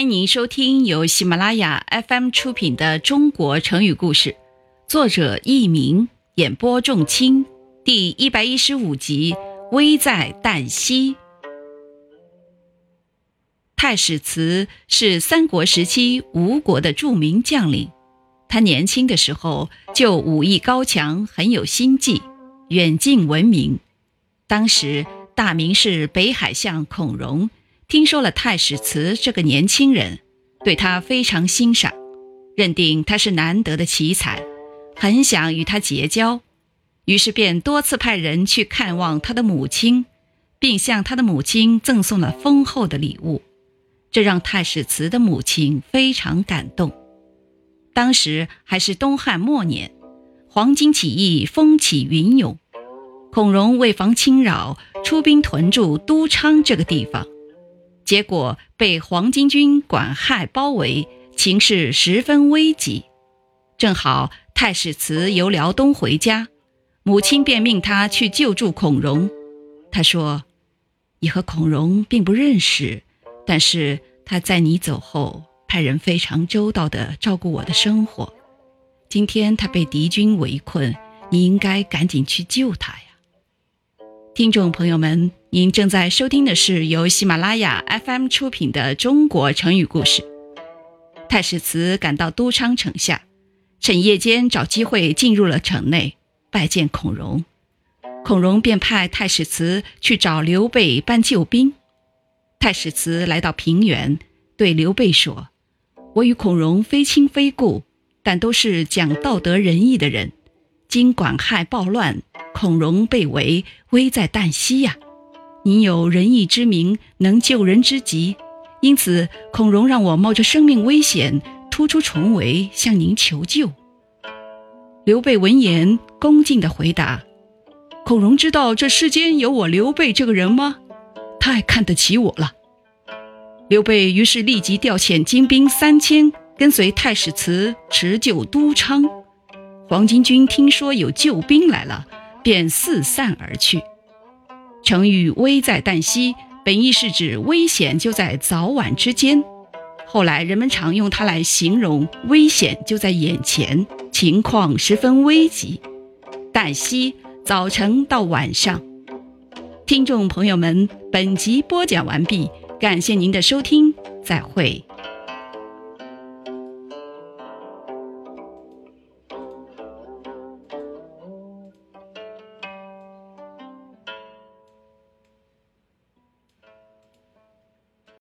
欢迎您收听由喜马拉雅 FM 出品的《中国成语故事》，作者佚名，演播仲卿，第一百一十五集《危在旦夕》。太史慈是三国时期吴国的著名将领，他年轻的时候就武艺高强，很有心计，远近闻名。当时大名士北海相孔融。听说了太史慈这个年轻人，对他非常欣赏，认定他是难得的奇才，很想与他结交，于是便多次派人去看望他的母亲，并向他的母亲赠送了丰厚的礼物，这让太史慈的母亲非常感动。当时还是东汉末年，黄巾起义风起云涌，孔融为防侵扰，出兵屯驻都昌这个地方。结果被黄巾军管亥包围，情势十分危急。正好太史慈由辽东回家，母亲便命他去救助孔融。他说：“你和孔融并不认识，但是他在你走后，派人非常周到地照顾我的生活。今天他被敌军围困，你应该赶紧去救他呀。”听众朋友们，您正在收听的是由喜马拉雅 FM 出品的《中国成语故事》。太史慈赶到都昌城下，趁夜间找机会进入了城内，拜见孔融。孔融便派太史慈去找刘备搬救兵。太史慈来到平原，对刘备说：“我与孔融非亲非故，但都是讲道德仁义的人。今管亥暴乱。”孔融被围，危在旦夕呀！您有仁义之名，能救人之急，因此孔融让我冒着生命危险突出重围，向您求救。刘备闻言，恭敬地回答：“孔融知道这世间有我刘备这个人吗？太看得起我了。”刘备于是立即调遣精兵三千，跟随太史慈持救都昌。黄巾军听说有救兵来了。便四散而去。成语“危在旦夕”本意是指危险就在早晚之间，后来人们常用它来形容危险就在眼前，情况十分危急。旦夕，早晨到晚上。听众朋友们，本集播讲完毕，感谢您的收听，再会。